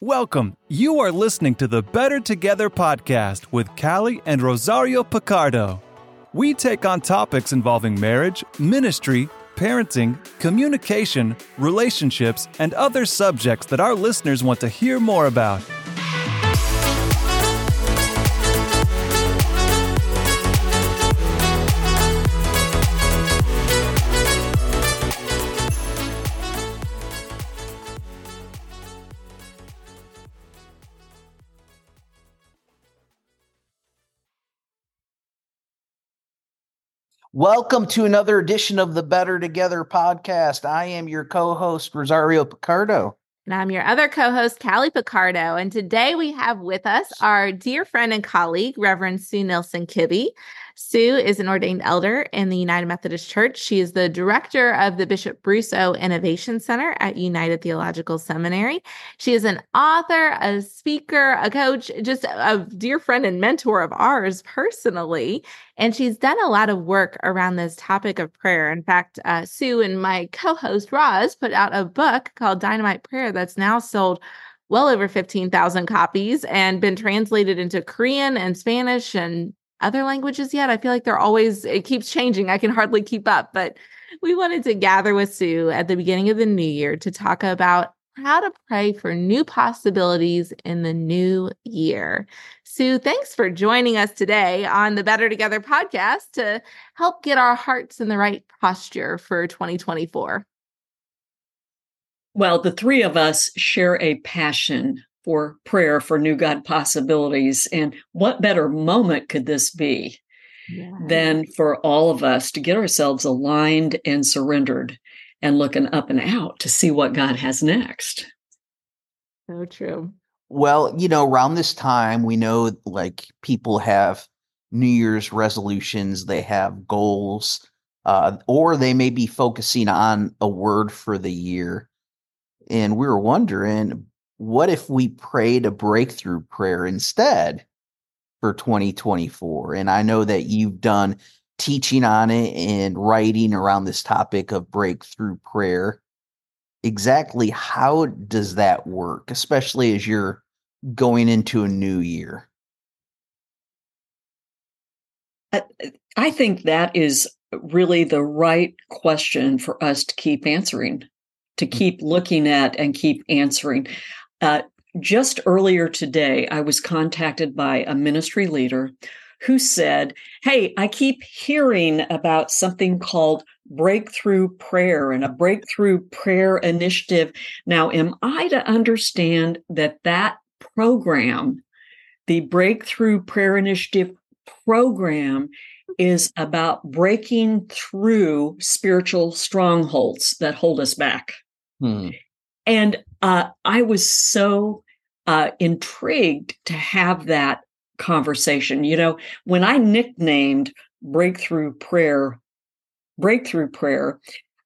Welcome. You are listening to the Better Together podcast with Callie and Rosario Picardo. We take on topics involving marriage, ministry, parenting, communication, relationships, and other subjects that our listeners want to hear more about. Welcome to another edition of the Better Together podcast. I am your co host, Rosario Picardo. And I'm your other co host, Callie Picardo. And today we have with us our dear friend and colleague, Reverend Sue Nilson Kibbey. Sue is an ordained elder in the United Methodist Church. She is the director of the Bishop Bruce Ough Innovation Center at United Theological Seminary. She is an author, a speaker, a coach, just a dear friend and mentor of ours personally. And she's done a lot of work around this topic of prayer. In fact, uh, Sue and my co host, Roz, put out a book called Dynamite Prayer that's now sold well over 15,000 copies and been translated into Korean and Spanish and other languages yet. I feel like they're always, it keeps changing. I can hardly keep up, but we wanted to gather with Sue at the beginning of the new year to talk about how to pray for new possibilities in the new year. Sue, thanks for joining us today on the Better Together podcast to help get our hearts in the right posture for 2024. Well, the three of us share a passion for prayer for new God possibilities. And what better moment could this be yeah. than for all of us to get ourselves aligned and surrendered and looking up and out to see what God has next? So true. Well, you know, around this time, we know like people have New Year's resolutions, they have goals, uh, or they may be focusing on a word for the year. And we were wondering, what if we prayed a breakthrough prayer instead for 2024? And I know that you've done teaching on it and writing around this topic of breakthrough prayer. Exactly how does that work, especially as you're going into a new year? I think that is really the right question for us to keep answering, to mm. keep looking at and keep answering. Uh, just earlier today, I was contacted by a ministry leader who said, Hey, I keep hearing about something called breakthrough prayer and a breakthrough prayer initiative. Now, am I to understand that that program, the breakthrough prayer initiative program, is about breaking through spiritual strongholds that hold us back? Hmm. And uh, I was so uh, intrigued to have that conversation. You know, when I nicknamed breakthrough prayer, breakthrough prayer,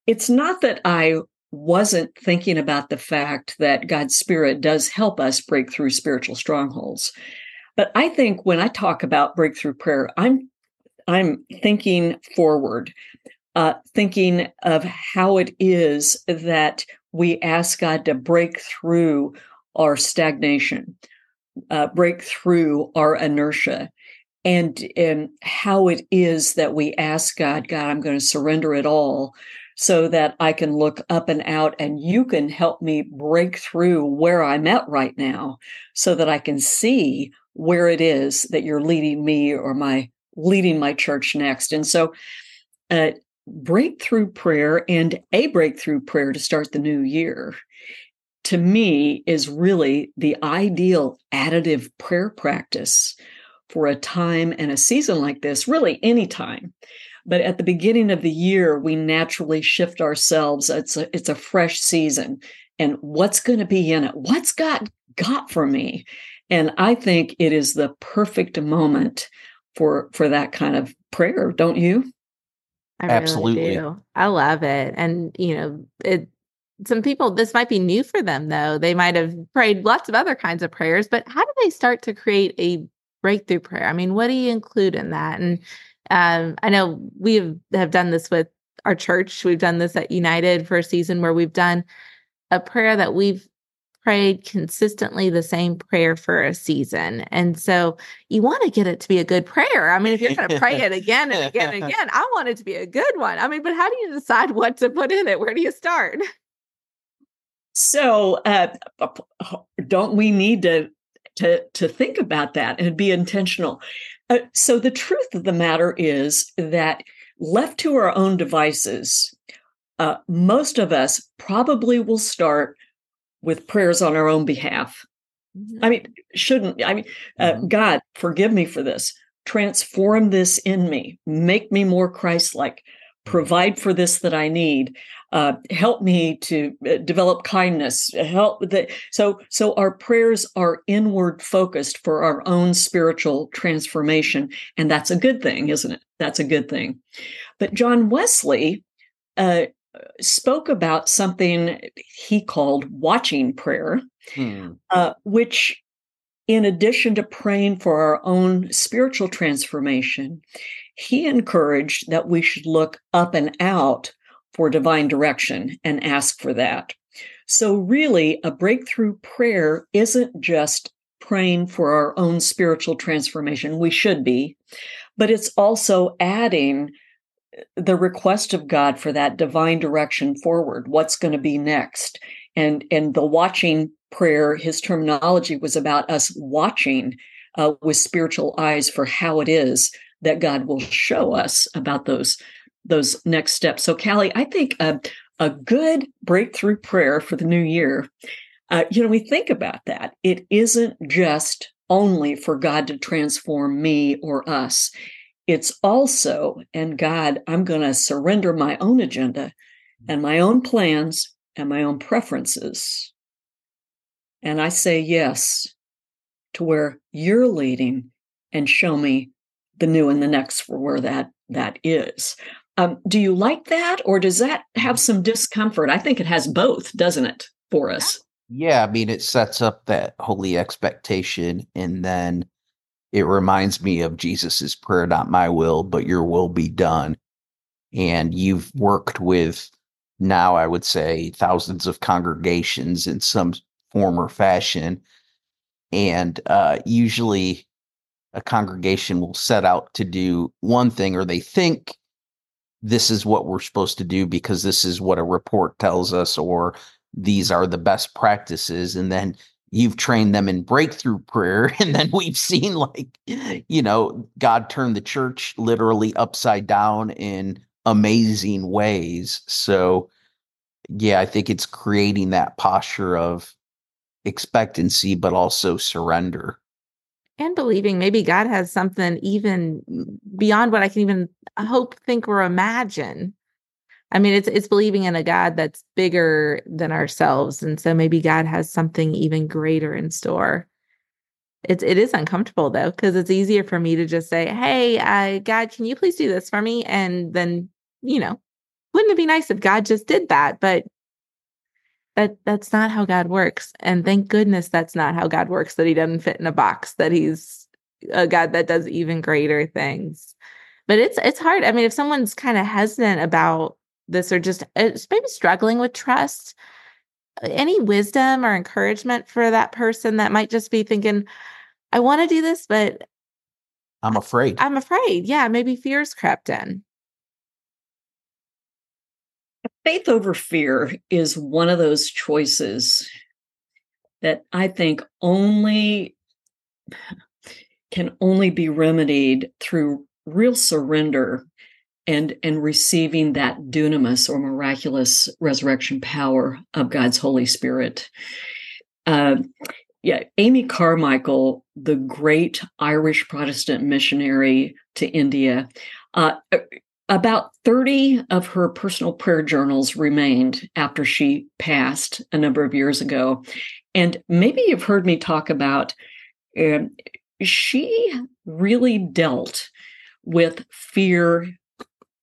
it's not that I wasn't thinking about the fact that God's Spirit does help us break through spiritual strongholds. But I think when I talk about breakthrough prayer, I'm I'm thinking forward, uh, thinking of how it is that we ask God to break through our stagnation, uh, break through our inertia, and, and how it is that we ask God, God, I'm going to surrender it all so that I can look up and out and you can help me break through where I'm at right now so that I can see where it is that you're leading me or my leading my church next. And so uh, breakthrough prayer and a breakthrough prayer to start the new year to me is really the ideal additive prayer practice for a time and a season like this, really any time. But at the beginning of the year, we naturally shift ourselves. It's a, it's a fresh season. And what's going to be in it? What's God got for me? And I think it is the perfect moment for for that kind of prayer, don't you? I Absolutely. Really do. I love it. And, you know, it, some people, this might be new for them though. They might have prayed lots of other kinds of prayers, but how do they start to create a breakthrough prayer? I mean, what do you include in that? And um, I know we have, have done this with our church. We've done this at United for a season where we've done a prayer that we've prayed consistently the same prayer for a season. And so you want to get it to be a good prayer. I mean, if you're going to pray it again and again and again, I want it to be a good one. I mean, but how do you decide what to put in it? Where do you start? So, uh, don't we need to to to think about that and be intentional? Uh, so, the truth of the matter is that left to our own devices, uh, most of us probably will start with prayers on our own behalf. Mm-hmm. I mean, shouldn't I mean, uh, mm-hmm. God, forgive me for this. Transform this in me. Make me more Christ-like. Provide for this that I need. Uh, help me to uh, develop kindness. Help that. So, so our prayers are inward focused for our own spiritual transformation, and that's a good thing, isn't it? That's a good thing. But John Wesley uh, spoke about something he called watching prayer, hmm. uh, which, in addition to praying for our own spiritual transformation, he encouraged that we should look up and out for divine direction and ask for that. So, really, a breakthrough prayer isn't just praying for our own spiritual transformation. We should be, but it's also adding the request of God for that divine direction forward. What's going to be next? And and the watching prayer, his terminology was about us watching uh, with spiritual eyes for how it is that God will show us about those those next steps. So, Callie, I think a, a good breakthrough prayer for the new year. Uh, you know, we think about that. It isn't just only for God to transform me or us. It's also, and God, I'm going to surrender my own agenda and my own plans and my own preferences. And I say yes to where you're leading and show me the new and the next for where that that is. Um, do you like that, or does that have some discomfort? I think it has both, doesn't it, for us? Yeah, I mean, it sets up that holy expectation, and then it reminds me of Jesus's prayer, not my will, but your will be done. And you've worked with now, I would say, thousands of congregations in some form or fashion. And uh, usually a congregation will set out to do one thing, or they think this is what we're supposed to do because this is what a report tells us, or these are the best practices. And then you've trained them in breakthrough prayer and then we've seen like you know god turn the church literally upside down in amazing ways. So yeah i think it's creating that posture of expectancy but also surrender. And believing maybe god has something even beyond what i can even uh, hope think or imagine I mean, it's it's believing in a God that's bigger than ourselves, and so maybe God has something even greater in store. It's it is uncomfortable though, because it's easier for me to just say, "Hey, uh, God, can you please do this for me?" And then, you know, wouldn't it be nice if God just did that? But that that's not how God works, and thank goodness that's not how God works. That He doesn't fit in a box. That He's a God that does even greater things. But it's it's hard. I mean, if someone's kind of hesitant about this or just uh, it's maybe struggling with trust uh, any wisdom or encouragement for that person that might just be thinking i want to do this but i'm afraid. I'm afraid. Yeah maybe fears crept in. Faith over fear is one of those choices that i think only can only be remedied through real surrender and and receiving that dunamis or miraculous resurrection power of God's Holy Spirit. Uh, yeah, Amy Carmichael, the great Irish Protestant missionary to India, uh, about 30 of her personal prayer journals remained after she passed a number of years ago. And maybe you've heard me talk about uh, she really dealt with fear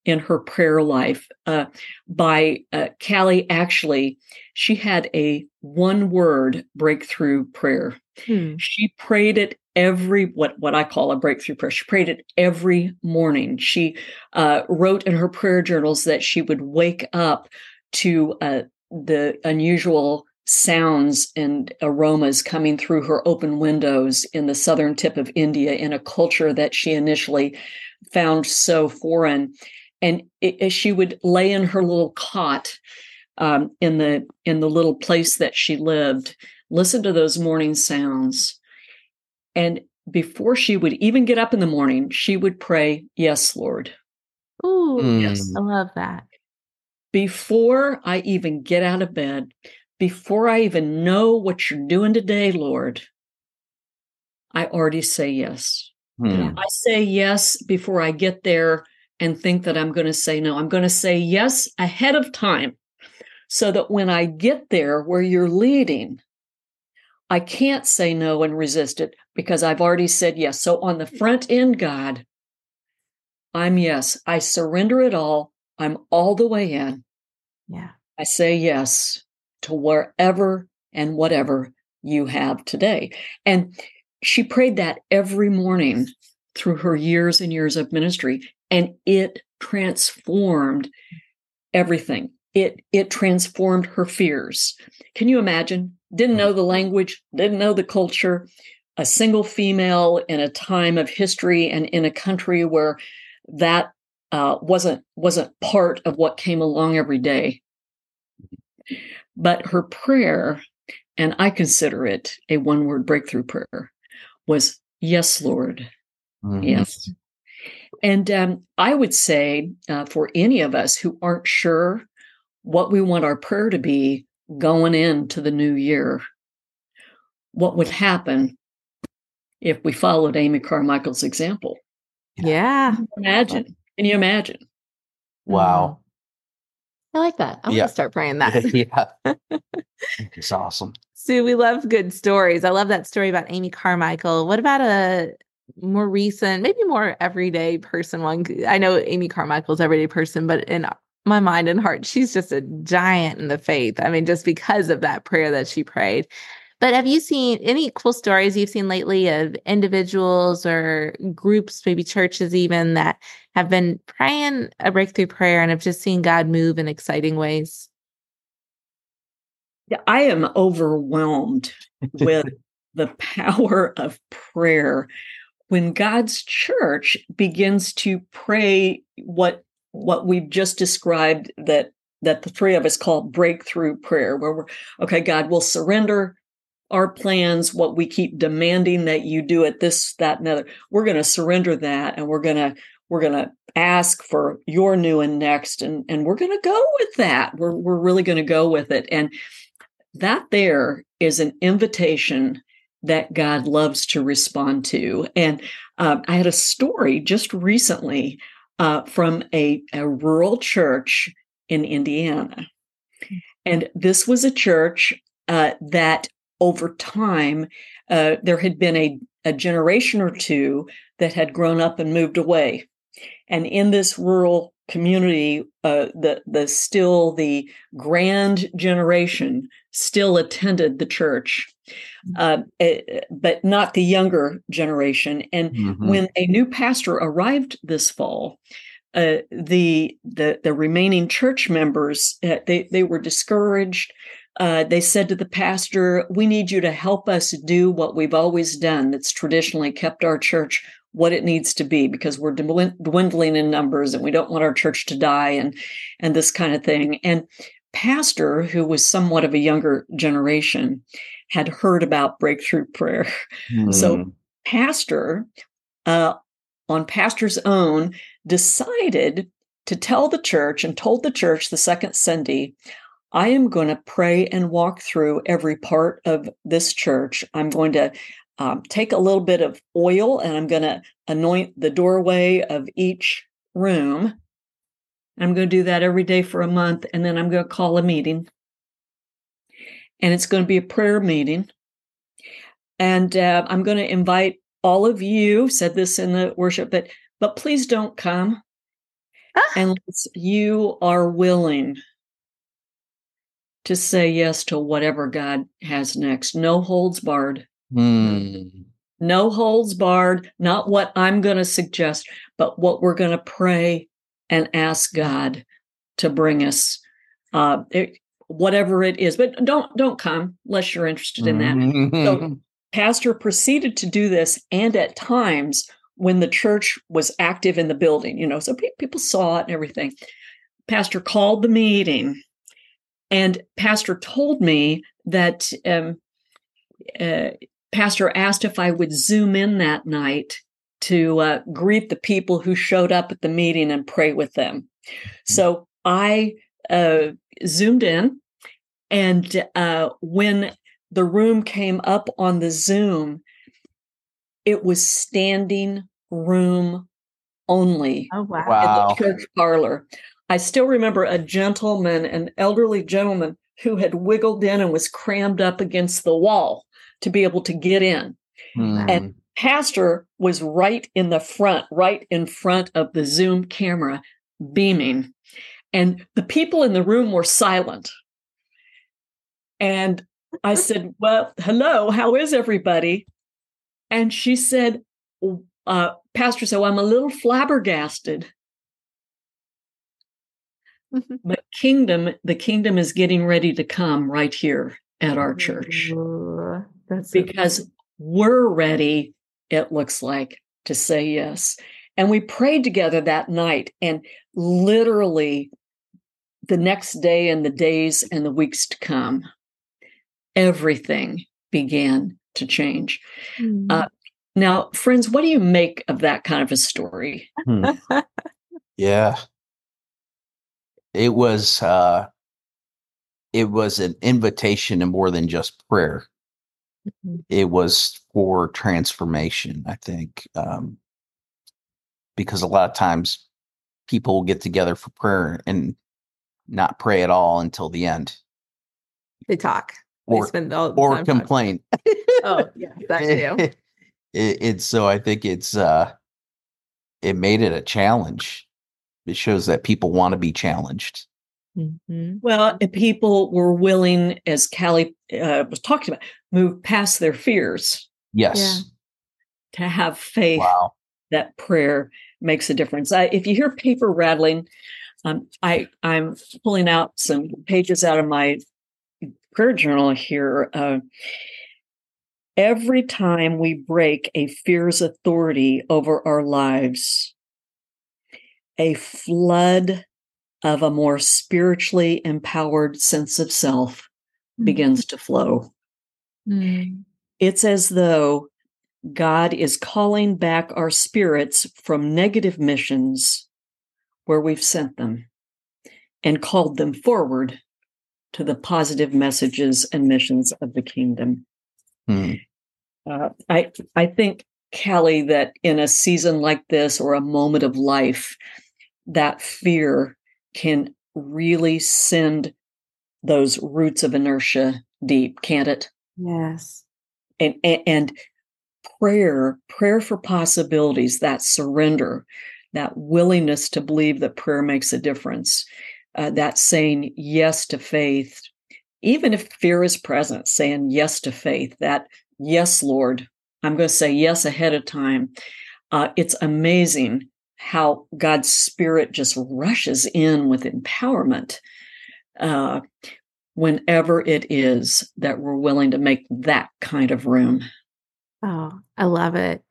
in her prayer life uh, by uh, Callie. Actually, she had a one word breakthrough prayer. Hmm. She prayed it every what what I call a breakthrough prayer. She prayed it every morning. She uh, wrote in her prayer journals that she would wake up to uh, the unusual sounds and aromas coming through her open windows in the southern tip of India in a culture that she initially found so foreign. And it, she would lay in her little cot um, in the in the little place that she lived, listen to those morning sounds, and before she would even get up in the morning, she would pray, "Yes, Lord." Ooh, mm. yes, I love that. Before I even get out of bed, before I even know what you're doing today, Lord, I already say yes. Hmm. I say yes before I get there and think that I'm going to say no. I'm going to say yes ahead of time so that when I get there where you're leading, I can't say no and resist it because I've already said yes. So on the front end, God, I'm yes. I surrender it all. I'm all the way in. Yeah. I say yes to wherever and whatever you have today. And she prayed that every morning through her years and years of ministry, and it transformed everything. It it transformed her fears. Can you imagine? Didn't know the language, didn't know the culture, a single female in a time of history and in a country where that uh, wasn't wasn't part of what came along every day. But her prayer, and I consider it a one word breakthrough prayer, was Yes, Lord. Mm-hmm. Yes. And um, I would say uh, for any of us who aren't sure what we want our prayer to be going into the new year, what would happen if we followed Amy Carmichael's example? Yeah. Imagine. Can you imagine? Wow. I like that. I'm yeah. gonna start praying that. yeah. it's awesome. Sue, we love good stories. I love that story about Amy Carmichael. What about a more recent, maybe more everyday person one? I know Amy Carmichael's everyday person, but in my mind and heart, she's just a giant in the faith. I mean, just because of that prayer that she prayed. But have you seen any cool stories you've seen lately of individuals or groups, maybe churches even, that have been praying a breakthrough prayer and have just seen God move in exciting ways? Yeah, I am overwhelmed with the power of prayer when God's church begins to pray what what we've just described that that the three of us call breakthrough prayer where we're okay god we'll surrender our plans, what we keep demanding that you do at this, that, and other. We're going to surrender that and we're going to, we're going to ask for your new and next. And, and we're going to go with that. We're, we're really going to go with it. And that there is an invitation that God loves to respond to. And uh, I had a story just recently uh, from a, a rural church in Indiana. And this was a church uh, that over time, uh, there had been a, a generation or two that had grown up and moved away. And in this rural community, uh, the the still the grand generation still attended the church, uh, eh, but not the younger generation. And mm-hmm. when a new pastor arrived this fall, uh, the the the remaining church members uh, they they were discouraged uh, they said to the pastor, We need you to help us do what we've always done that's traditionally kept our church what it needs to be because we're dwindling in numbers and we don't want our church to die and and this kind of thing and pastor who was somewhat of a younger generation had heard about breakthrough prayer mm. so hmm. pastor uh, on pastor's own decided to tell the church and told the church the second sunday I am going to pray and walk through every part of this church. I'm going to um, take a little bit of oil and I'm going to anoint the doorway of each room. I'm going to do that every day for a month. And then I'm going to call a meeting. And it's going to be a prayer meeting. And uh, I'm going to invite all of you, said this in the worship, but, but please don't come ah. unless you are willing to say yes to whatever God has next. No holds barred. Mm. No holds barred, not what I'm going to suggest, but what we're going to pray and ask God to bring us. Uh, it, whatever it is. But don't don't come unless you're interested in that. So pastor proceeded to do this, and at times when the church was active in the building, you know, so pe- people saw it and everything. Pastor called the meeting, and pastor told me that um, uh, pastor asked if I would zoom in that night to uh, greet the people who showed up at the meeting and pray with them. So I uh, zoomed in, and uh, when the room came up on the Zoom, it was standing room only Oh wow. Wow. in the church parlor. I still remember a gentleman, an elderly gentleman, who had wiggled in and was crammed up against the wall to be able to get in. Hmm. And pastor was right in the front, right in front of the Zoom camera, beaming. And the people in the room were silent. And I said, Well, hello, how is everybody? And she said, uh, Pastor said, well, I'm a little flabbergasted. But kingdom, the kingdom is getting ready to come right here at our church that's because we're ready, it looks like, to say yes. And we prayed together that night, and literally the next day and the days and the weeks to come, everything began to change. Mm. Uh, Now, friends, what do you make of that kind of a story? Hmm. Yeah. It was uh it was an invitation to more than just prayer. Mhm. It was for transformation, I think. Um because a lot of times people will get together for prayer and not pray at all until the end. they talk. They Or spend all the or time complain. Oh, yeah, that too. it, it's so I think it's uh it made it a challenge. It shows that people want to be challenged. Mhm. Well, and people were willing, as Callie uh, was talking about, move past their fears Yes. to have faith Wow. that prayer makes a difference. I, if you hear paper rattling, um, I I'm pulling out some pages out of my prayer journal here. Uh, every time we break a fear's authority over our lives, a flood of a more spiritually empowered sense of self begins to flow. Mm. It's as though God is calling back our spirits from negative missions where we've sent them and called them forward to the positive messages and missions of the kingdom. Hmm. Uh, I I think Callie that in a season like this or a moment of life, that fear can really send those roots of inertia deep, can't it? Yes. And, and prayer prayer for possibilities that surrender that willingness to believe that prayer makes a difference uh, that saying yes to faith even if fear is present saying yes to faith that yes lord i'm going to say yes ahead of time. Uh, it's amazing how god's spirit just rushes in with empowerment uh, whenever it is that we're willing to make that kind of room. Oh, I love it.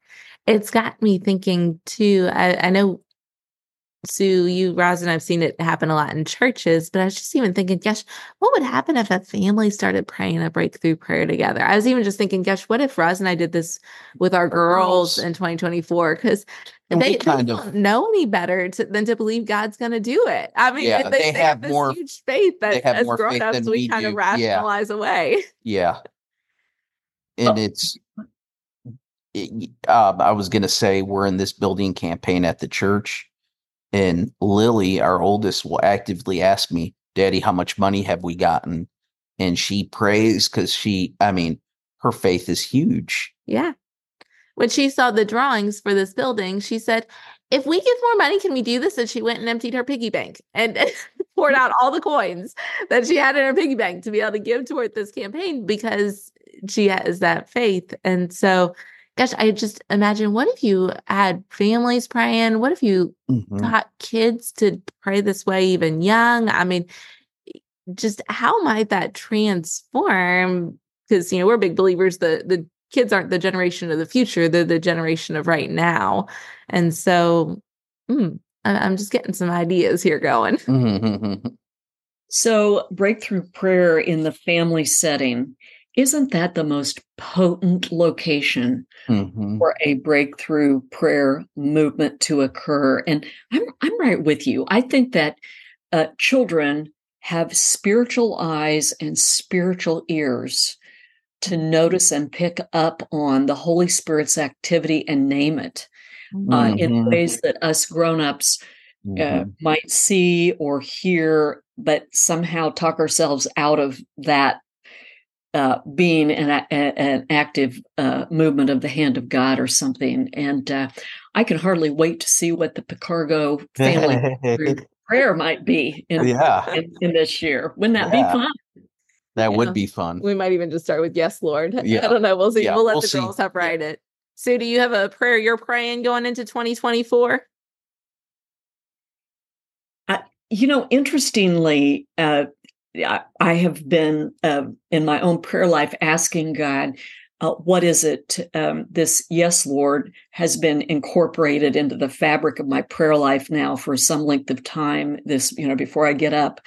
It's got me thinking too. I, I know, Sue, you, Roz, and I've seen it happen a lot in churches, but I was just even thinking, gosh, what would happen if a family started praying a breakthrough prayer together? I was even just thinking, gosh, what if Roz and I did this with our girls girls. in 2024? Because And they, kind they of don't know any better to, than to believe God's going to do it. I mean, Yeah, they, they they have this more- huge faith that have as grown ups than we we kind of do. Yeah. rationalize away. Yeah. And Oh. it's it, uh, I was gonna say we're in this building campaign at the church, and Lily, our oldest, will actively ask me, "Daddy, how much money have we gotten?" And she prays because she, I mean, her faith is huge. Yeah. When she saw the drawings for this building, she said, if we give more money, can we do this? And she went and emptied her piggy bank and poured out all the coins that she had in her piggy bank to be able to give toward this campaign because she has that faith. And so, gosh, I just imagine what if you had families praying? What if you Mhm. got kids to pray this way even young? I mean, just how might that transform? Because you know we're big believers that the kids aren't the generation of the future; they're the generation of right now, and so mm, I'm just getting some ideas here going. so, breakthrough prayer in the family setting isn't that the most potent location mm-hmm. for a breakthrough prayer movement to occur? And I'm I'm right with you. I think that uh, children have spiritual eyes and spiritual ears to notice and pick up on the Holy Spirit's activity and name it mm-hmm. uh, in mm-hmm. ways that us grown-ups uh, mm-hmm. might see or hear, but somehow talk ourselves out of that uh, being an, a, an active uh, movement of the hand of God or something. And uh, I can hardly wait to see what the Picardo family prayer might be in, yeah. in, in, this year. Wouldn't that yeah. be fun? That would be fun. We might even just start with yes, Lord. Yeah. I don't know. We'll see. Yeah, we'll let we'll the see. girls have write it. So do you have a prayer you're praying going into 2024? you know, interestingly, uh, I have been uh, in my own prayer life asking God, uh, what is it? Um, this yes, Lord, has been incorporated into the fabric of my prayer life now for some length of time. This, you know, before I get up.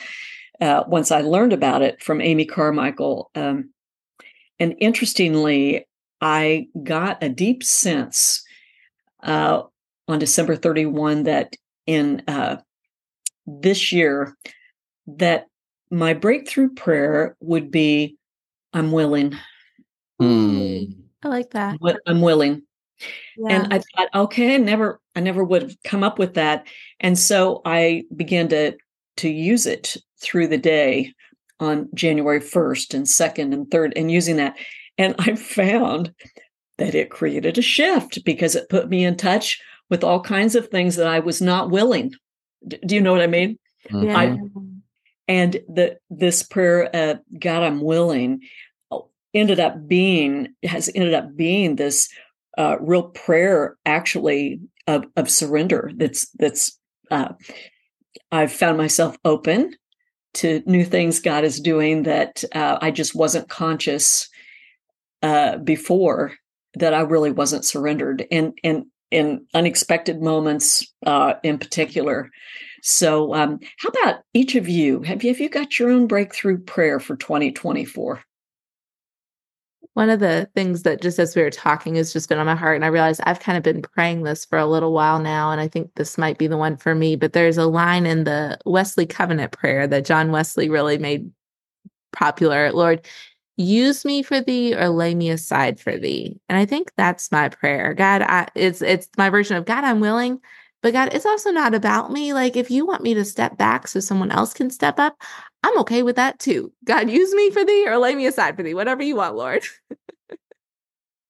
Uh, once I learned about it from Amy Carmichael, um, and interestingly, I got a deep sense uh, on December 31 that in uh, this year that my breakthrough prayer would be I'm willing. Mm. I like that. I'm willing. Yeah. And I thought, okay, I never I never would have come up with that. And so I began to to use it through the day on January 1st and 2nd and 3rd and using that. And I found that it created a shift because it put me in touch with all kinds of things that I was not willing. Do you know what I mean? Yeah. I, and the this prayer uh, god i'm willing oh, ended up being has ended up being this uh, real prayer actually of, of surrender that's that's uh, i've found myself open to new things god is doing that uh, i just wasn't conscious uh, before that i really wasn't surrendered. And and in unexpected moments uh, in particular so, um, how about each of you? Have you have you got your own breakthrough prayer for 2024? One of the things that just as we were talking has just been on my heart, and I realized I've kind of been praying this for a little while now, and I think this might be the one for me. But there's a line in the Wesley Covenant prayer that John Wesley really made popular. Lord, use me for thee or lay me aside for thee and i think that's my prayer god I, it's it's my version of god i'm willing but God, it's also not about me. Like, if you want me to step back so someone else can step up, I'm okay with that too. God, use me for thee or lay me aside for thee, whatever you want, Lord.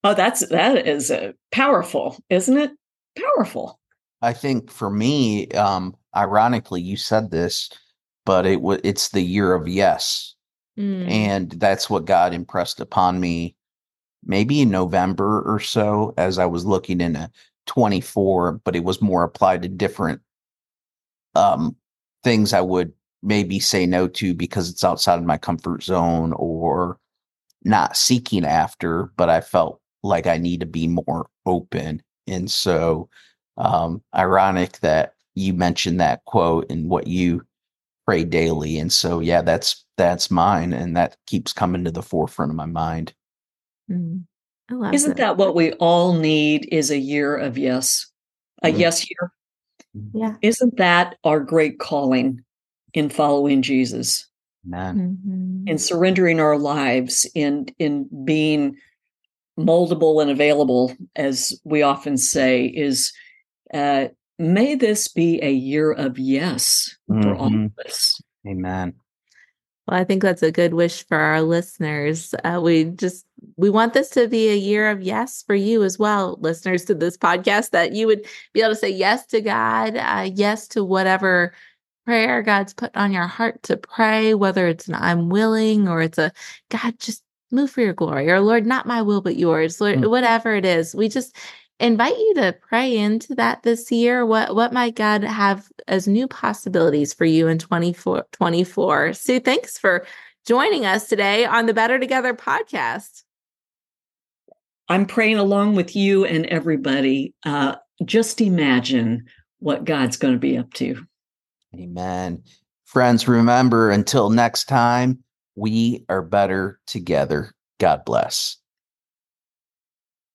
oh, that's that is uh, powerful, isn't it? Powerful. I think for me, um, ironically, you said this, but it was it's the year of yes, mm. and that's what God impressed upon me. Maybe in November or so, as I was looking into 24, but it was more applied to different um, things I would maybe say no to because it's outside of my comfort zone or not seeking after, but I felt like I need to be more open. And so, um, ironic that you mentioned that quote and what you pray daily. And so, yeah, that's that's mine, and that keeps coming to the forefront of my mind. Mm. Isn't it. that what we all need is a year of yes? A mm-hmm. yes year? Yeah. Isn't that our great calling in following Jesus? Man. Mm-hmm. In surrendering our lives in in being moldable and available, as we often say, is uh, may this be a year of yes mm-hmm. for all mm-hmm. of us. Amen. Well, I think that's a good wish for our listeners. Uh, we just we want this to be a year of yes for you as well, listeners to this podcast. That you would be able to say yes to God, uh, yes to whatever prayer God's put on your heart to pray, whether it's an I'm willing or it's a God, just move for your glory, or Lord, not my will but yours, Lord, mm-hmm. whatever it is. We just invite you to pray into that this year. What what might God have as new possibilities for you in 24, 24? Sue, thanks for joining us today on the Better Together podcast. I'm praying along with you and everybody. Uh, just imagine what God's going to be up to. Amen. Friends, remember until next time, we are better together. God bless.